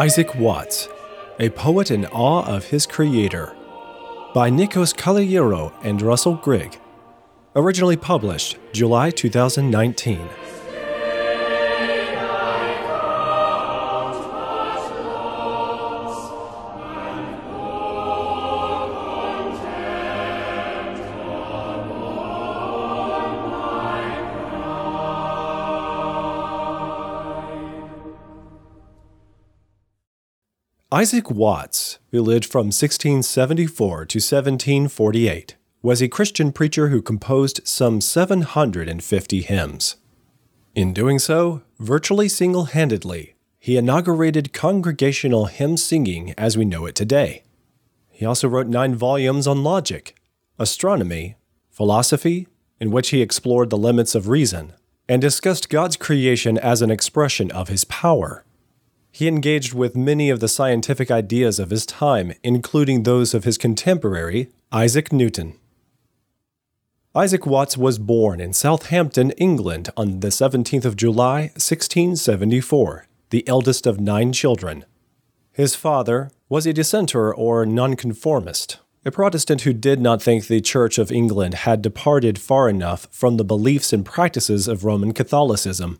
Isaac Watts, a poet in awe of his creator, by Nikos Kaliero and Russell Grigg. Originally published July 2019. Isaac Watts, who lived from 1674 to 1748, was a Christian preacher who composed some 750 hymns. In doing so, virtually single handedly, he inaugurated congregational hymn singing as we know it today. He also wrote nine volumes on logic, astronomy, philosophy, in which he explored the limits of reason, and discussed God's creation as an expression of his power. He engaged with many of the scientific ideas of his time, including those of his contemporary, Isaac Newton. Isaac Watts was born in Southampton, England on the 17th of July, 1674, the eldest of nine children. His father was a dissenter or nonconformist, a Protestant who did not think the Church of England had departed far enough from the beliefs and practices of Roman Catholicism.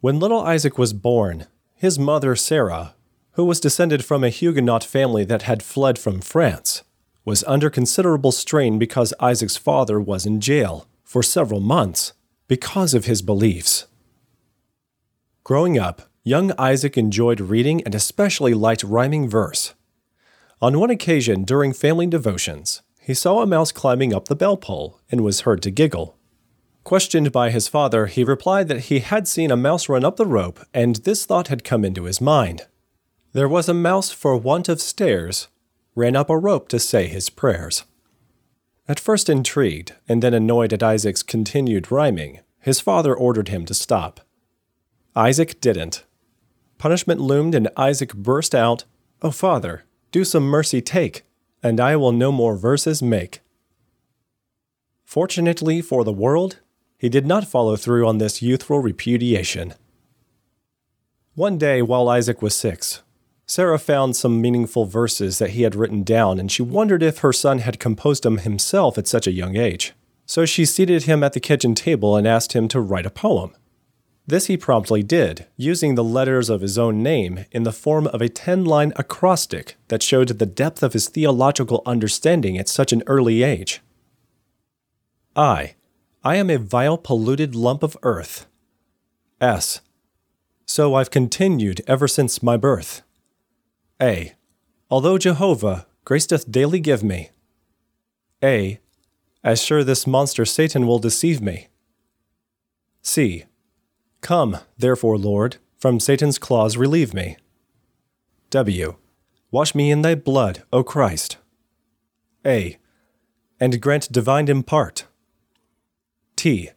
When little Isaac was born, his mother, Sarah, who was descended from a Huguenot family that had fled from France, was under considerable strain because Isaac's father was in jail for several months because of his beliefs. Growing up, young Isaac enjoyed reading and especially liked rhyming verse. On one occasion during family devotions, he saw a mouse climbing up the bell pull and was heard to giggle. Questioned by his father, he replied that he had seen a mouse run up the rope, and this thought had come into his mind. There was a mouse for want of stairs, ran up a rope to say his prayers. At first intrigued, and then annoyed at Isaac's continued rhyming, his father ordered him to stop. Isaac didn't. Punishment loomed, and Isaac burst out, Oh, father, do some mercy take, and I will no more verses make. Fortunately for the world, he did not follow through on this youthful repudiation. One day, while Isaac was six, Sarah found some meaningful verses that he had written down, and she wondered if her son had composed them himself at such a young age. So she seated him at the kitchen table and asked him to write a poem. This he promptly did, using the letters of his own name in the form of a 10 line acrostic that showed the depth of his theological understanding at such an early age. I, I am a vile, polluted lump of earth. S. So I've continued ever since my birth. A. Although Jehovah grace doth daily give me. A. As sure this monster Satan will deceive me. C. Come, therefore, Lord, from Satan's claws relieve me. W. Wash me in thy blood, O Christ. A. And grant divine impart. T.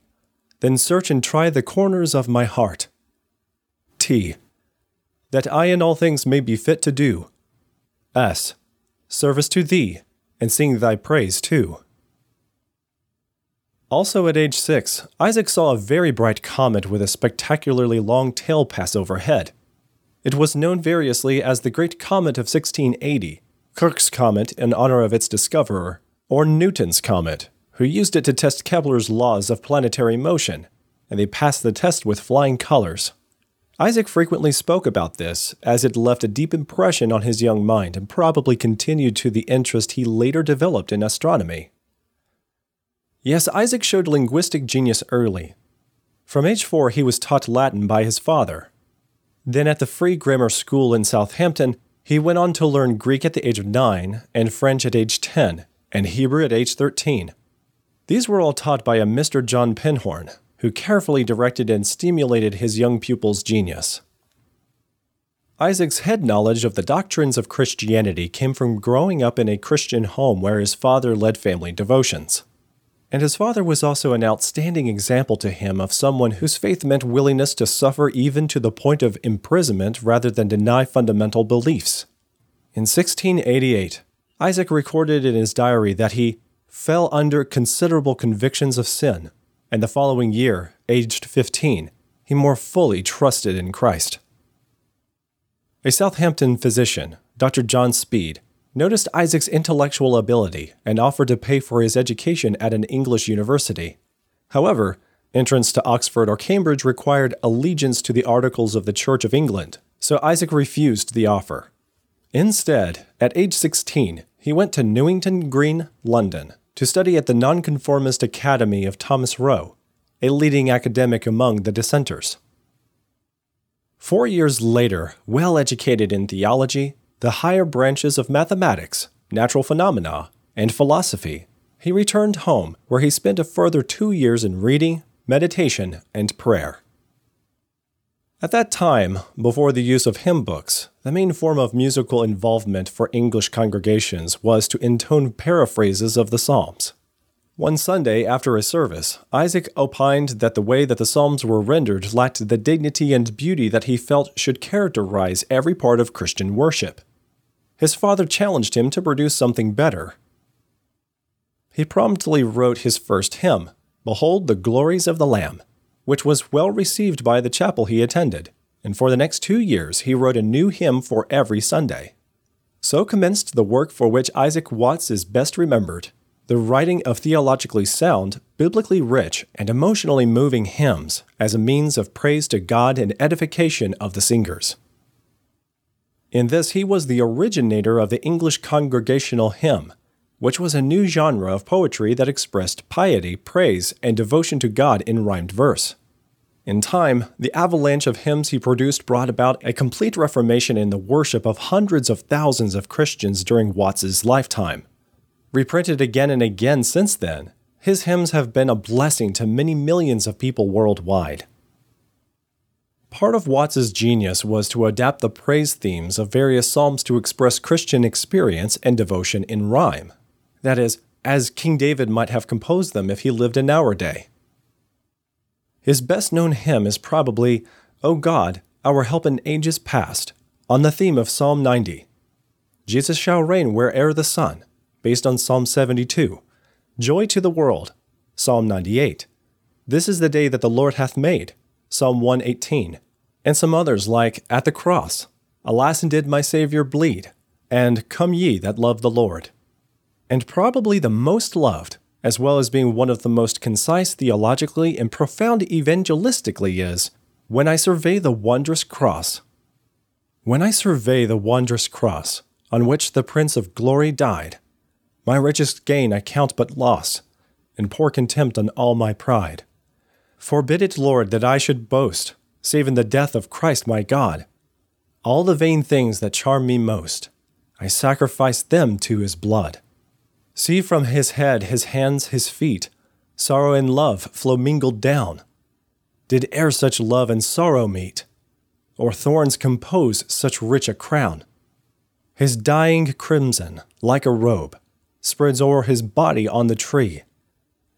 Then search and try the corners of my heart. T. That I in all things may be fit to do. S. Service to thee, and sing thy praise too. Also at age six, Isaac saw a very bright comet with a spectacularly long tail pass overhead. It was known variously as the Great Comet of 1680, Kirch's Comet in honor of its discoverer, or Newton's Comet, who used it to test Kepler's laws of planetary motion, and they passed the test with flying colors. Isaac frequently spoke about this, as it left a deep impression on his young mind and probably continued to the interest he later developed in astronomy. Yes, Isaac showed linguistic genius early. From age four, he was taught Latin by his father. Then, at the Free Grammar School in Southampton, he went on to learn Greek at the age of nine, and French at age 10, and Hebrew at age 13. These were all taught by a Mr. John Pinhorne, who carefully directed and stimulated his young pupil's genius. Isaac's head knowledge of the doctrines of Christianity came from growing up in a Christian home where his father led family devotions. And his father was also an outstanding example to him of someone whose faith meant willingness to suffer even to the point of imprisonment rather than deny fundamental beliefs. In 1688, Isaac recorded in his diary that he fell under considerable convictions of sin, and the following year, aged 15, he more fully trusted in Christ. A Southampton physician, Dr. John Speed, noticed Isaac's intellectual ability and offered to pay for his education at an English university. However, entrance to Oxford or Cambridge required allegiance to the Articles of the Church of England, so Isaac refused the offer. Instead, at age 16, he went to Newington Green, London, to study at the Nonconformist Academy of Thomas Rowe, a leading academic among the dissenters. Four years later, well educated in theology, the higher branches of mathematics, natural phenomena, and philosophy, he returned home, where he spent a further two years in reading, meditation, and prayer. At that time, before the use of hymn books, the main form of musical involvement for English congregations was to intone paraphrases of the Psalms. One Sunday after a service, Isaac opined that the way that the Psalms were rendered lacked the dignity and beauty that he felt should characterize every part of Christian worship. His father challenged him to produce something better. He promptly wrote his first hymn, Behold the Glories of the Lamb, which was well received by the chapel he attended, and for the next two years he wrote a new hymn for every Sunday. So commenced the work for which Isaac Watts is best remembered the writing of theologically sound, biblically rich, and emotionally moving hymns as a means of praise to God and edification of the singers. In this, he was the originator of the English congregational hymn, which was a new genre of poetry that expressed piety, praise, and devotion to God in rhymed verse. In time, the avalanche of hymns he produced brought about a complete reformation in the worship of hundreds of thousands of Christians during Watts's lifetime. Reprinted again and again since then, his hymns have been a blessing to many millions of people worldwide. Part of Watts's genius was to adapt the praise themes of various psalms to express Christian experience and devotion in rhyme. That is, as King David might have composed them if he lived in our day. His best known hymn is probably, O God, our help in ages past, on the theme of Psalm 90. Jesus shall reign where'er the sun, based on Psalm 72. Joy to the world, Psalm 98. This is the day that the Lord hath made, Psalm 118. And some others like At the Cross, Alas and did my Saviour bleed, and Come ye that love the Lord. And probably the most loved, as well as being one of the most concise theologically and profound evangelistically, is When I Survey the Wondrous Cross. When I survey the wondrous cross, on which the Prince of Glory died, my richest gain I count but loss, and pour contempt on all my pride. Forbid it, Lord, that I should boast, save in the death of Christ my God. All the vain things that charm me most, I sacrifice them to his blood. See from his head, his hands, his feet, sorrow and love flow mingled down. Did e'er such love and sorrow meet, or thorns compose such rich a crown? His dying crimson, like a robe, spreads o'er his body on the tree.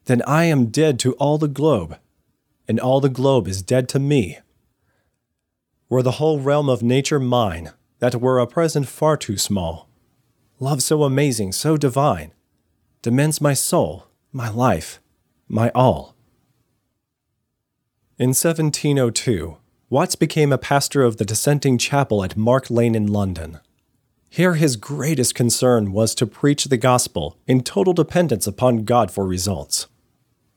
Then I am dead to all the globe, and all the globe is dead to me. Were the whole realm of nature mine, that were a present far too small. Love so amazing, so divine, demands my soul, my life, my all. In 1702, Watts became a pastor of the dissenting chapel at Mark Lane in London. Here, his greatest concern was to preach the gospel in total dependence upon God for results.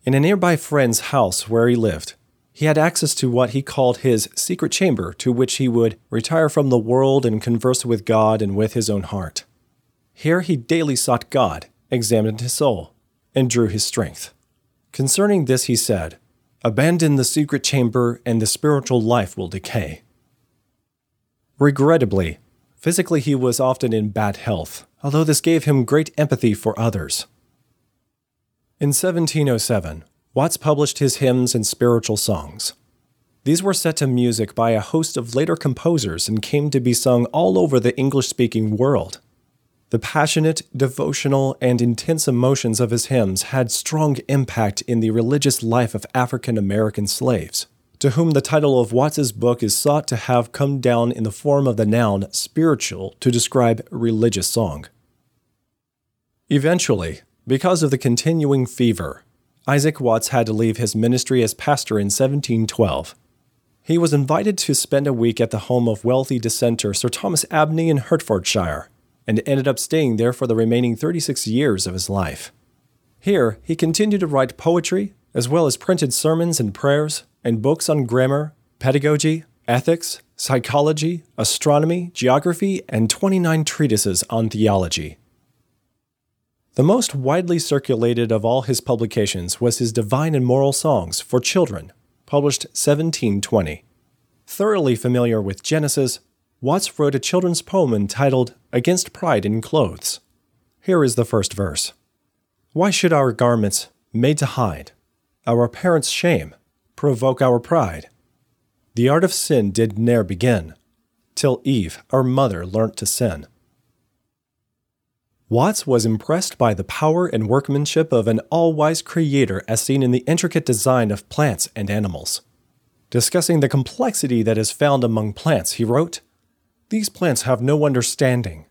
In a nearby friend's house where he lived, he had access to what he called his secret chamber, to which he would retire from the world and converse with God and with his own heart. Here he daily sought God, examined his soul, and drew his strength. Concerning this, he said, Abandon the secret chamber, and the spiritual life will decay. Regrettably, Physically, he was often in bad health, although this gave him great empathy for others. In 1707, Watts published his hymns and spiritual songs. These were set to music by a host of later composers and came to be sung all over the English speaking world. The passionate, devotional, and intense emotions of his hymns had strong impact in the religious life of African American slaves to whom the title of Watts's book is sought to have come down in the form of the noun spiritual to describe religious song. Eventually, because of the continuing fever, Isaac Watts had to leave his ministry as pastor in 1712. He was invited to spend a week at the home of wealthy dissenter Sir Thomas Abney in Hertfordshire, and ended up staying there for the remaining 36 years of his life. Here, he continued to write poetry, as well as printed sermons and prayers, and books on grammar, pedagogy, ethics, psychology, astronomy, geography, and 29 treatises on theology. The most widely circulated of all his publications was his Divine and Moral Songs for Children, published 1720. Thoroughly familiar with Genesis, Watts wrote a children's poem entitled Against Pride in Clothes. Here is the first verse Why should our garments, made to hide, our parents' shame, provoke our pride? The art of sin did ne'er begin, till Eve, our mother, learnt to sin. Watts was impressed by the power and workmanship of an all wise creator as seen in the intricate design of plants and animals. Discussing the complexity that is found among plants, he wrote These plants have no understanding.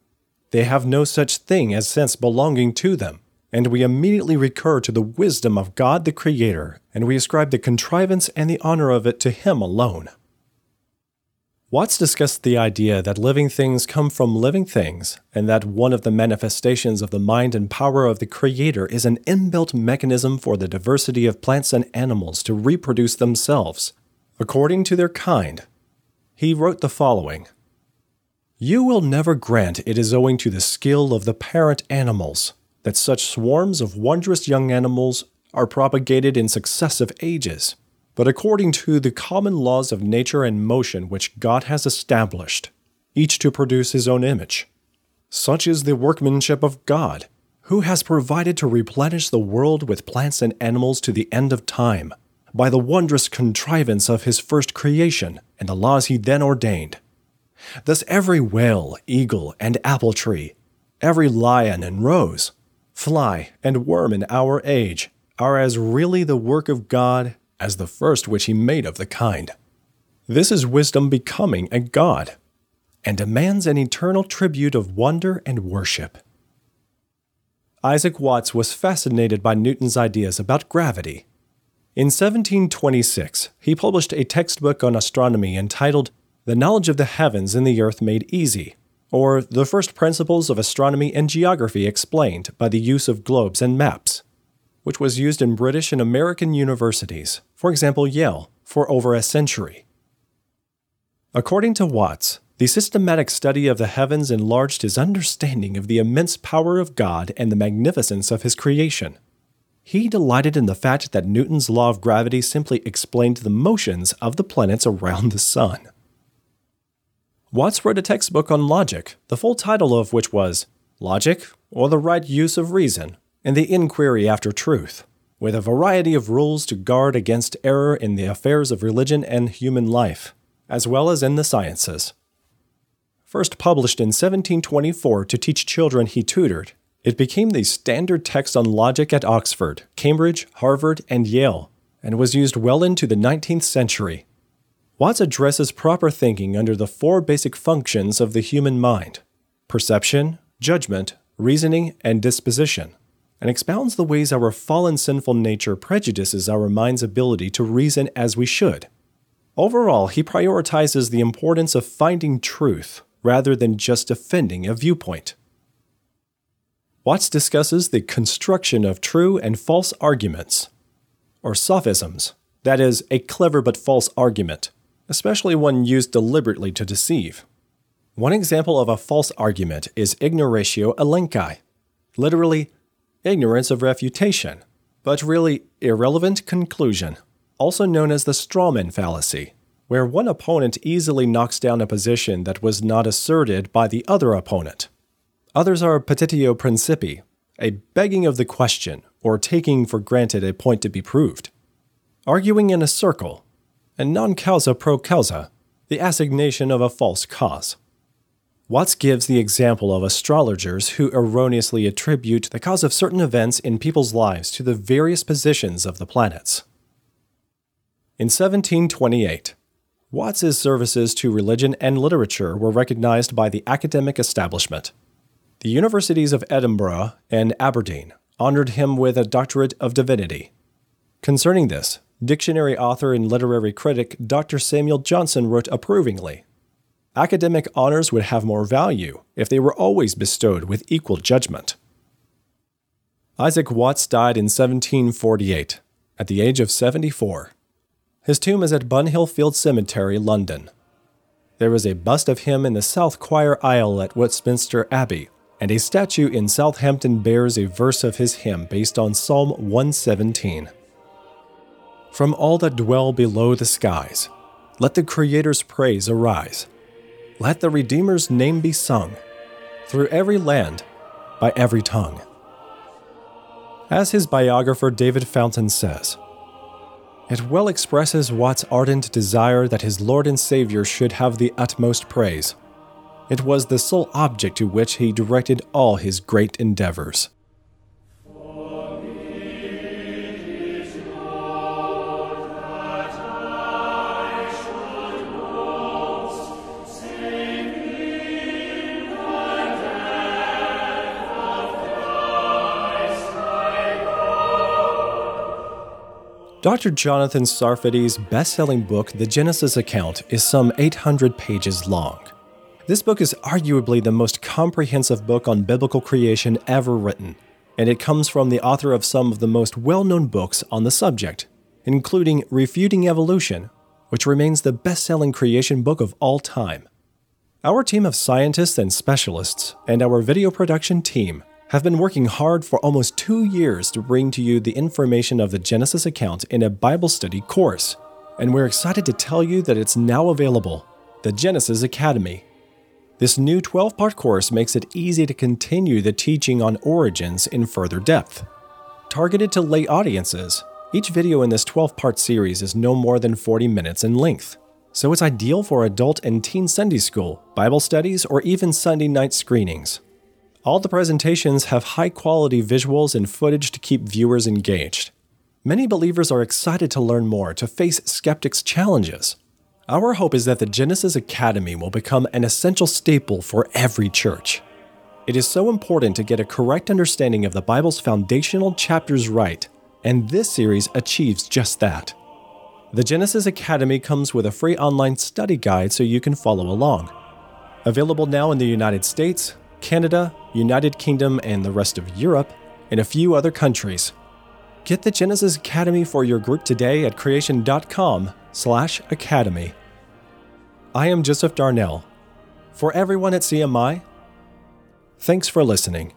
They have no such thing as sense belonging to them, and we immediately recur to the wisdom of God the Creator, and we ascribe the contrivance and the honor of it to Him alone. Watts discussed the idea that living things come from living things, and that one of the manifestations of the mind and power of the Creator is an inbuilt mechanism for the diversity of plants and animals to reproduce themselves, according to their kind. He wrote the following You will never grant it is owing to the skill of the parent animals that such swarms of wondrous young animals are propagated in successive ages but according to the common laws of nature and motion which God has established, each to produce his own image. Such is the workmanship of God, who has provided to replenish the world with plants and animals to the end of time, by the wondrous contrivance of his first creation and the laws he then ordained. Thus every whale, eagle, and apple tree, every lion and rose, fly, and worm in our age are as really the work of God as the first which he made of the kind. This is wisdom becoming a god, and demands an eternal tribute of wonder and worship. Isaac Watts was fascinated by Newton's ideas about gravity. In 1726, he published a textbook on astronomy entitled The Knowledge of the Heavens and the Earth Made Easy, or The First Principles of Astronomy and Geography Explained by the Use of Globes and Maps which was used in British and American universities, for example, Yale, for over a century. According to Watts, the systematic study of the heavens enlarged his understanding of the immense power of God and the magnificence of his creation. He delighted in the fact that Newton's law of gravity simply explained the motions of the planets around the sun. Watts wrote a textbook on logic, the full title of which was Logic, or the Right Use of Reason, and the inquiry after truth, with a variety of rules to guard against error in the affairs of religion and human life, as well as in the sciences. First published in 1724 to teach children he tutored, it became the standard text on logic at Oxford, Cambridge, Harvard, and Yale, and was used well into the 19th century. Watts addresses proper thinking under the four basic functions of the human mind perception, judgment, reasoning, and disposition and expounds the ways our fallen sinful nature prejudices our mind's ability to reason as we should. Overall, he prioritizes the importance of finding truth rather than just defending a viewpoint. Watts discusses the construction of true and false arguments, or sophisms, that is, a clever but false argument, especially one used deliberately to deceive. One example of a false argument is ignoratio elenchi, literally, ignorance of refutation, but really irrelevant conclusion, also known as the strawman fallacy, where one opponent easily knocks down a position that was not asserted by the other opponent. Others are petitio principii, a begging of the question or taking for granted a point to be proved. Arguing in a circle, and non causa pro causa, the assignation of a false cause. Watts gives the example of astrologers who erroneously attribute the cause of certain events in people's lives to the various positions of the planets. In 1728, Watts's services to religion and literature were recognized by the academic establishment. The universities of Edinburgh and Aberdeen honored him with a doctorate of divinity. Concerning this, dictionary author and literary critic Dr. Samuel Johnson wrote approvingly Academic honors would have more value if they were always bestowed with equal judgment. Isaac Watts died in 1748, at the age of 74. His tomb is at Bunhill Field Cemetery, London. There is a bust of him in the south choir aisle at Westminster Abbey, and a statue in Southampton bears a verse of his hymn based on Psalm 117. From all that dwell below the skies, let the Creator's praise arise. Let the Redeemer's name be sung through every land, by every tongue. As his biographer David Fountain says, it well expresses Watt's ardent desire that his Lord and Savior should have the utmost praise. It was the sole object to which he directed all his great endeavors. Dr. Jonathan Sarfati's best selling book, The Genesis Account, is some 800 pages long. This book is arguably the most comprehensive book on biblical creation ever written, and it comes from the author of some of the most well known books on the subject, including Refuting Evolution, which remains the best selling creation book of all time. Our team of scientists and specialists, and our video production team, have been working hard for almost two years to bring to you the information of the Genesis account in a Bible study course, and we're excited to tell you that it's now available the Genesis Academy. This new 12 part course makes it easy to continue the teaching on origins in further depth. Targeted to lay audiences, each video in this 12 part series is no more than 40 minutes in length, so it's ideal for adult and teen Sunday school, Bible studies, or even Sunday night screenings. All the presentations have high quality visuals and footage to keep viewers engaged. Many believers are excited to learn more to face skeptics' challenges. Our hope is that the Genesis Academy will become an essential staple for every church. It is so important to get a correct understanding of the Bible's foundational chapters right, and this series achieves just that. The Genesis Academy comes with a free online study guide so you can follow along. Available now in the United States, Canada, United Kingdom, and the rest of Europe, and a few other countries. Get the Genesis Academy for your group today at creation.com/academy. I am Joseph Darnell. For everyone at CMI, thanks for listening.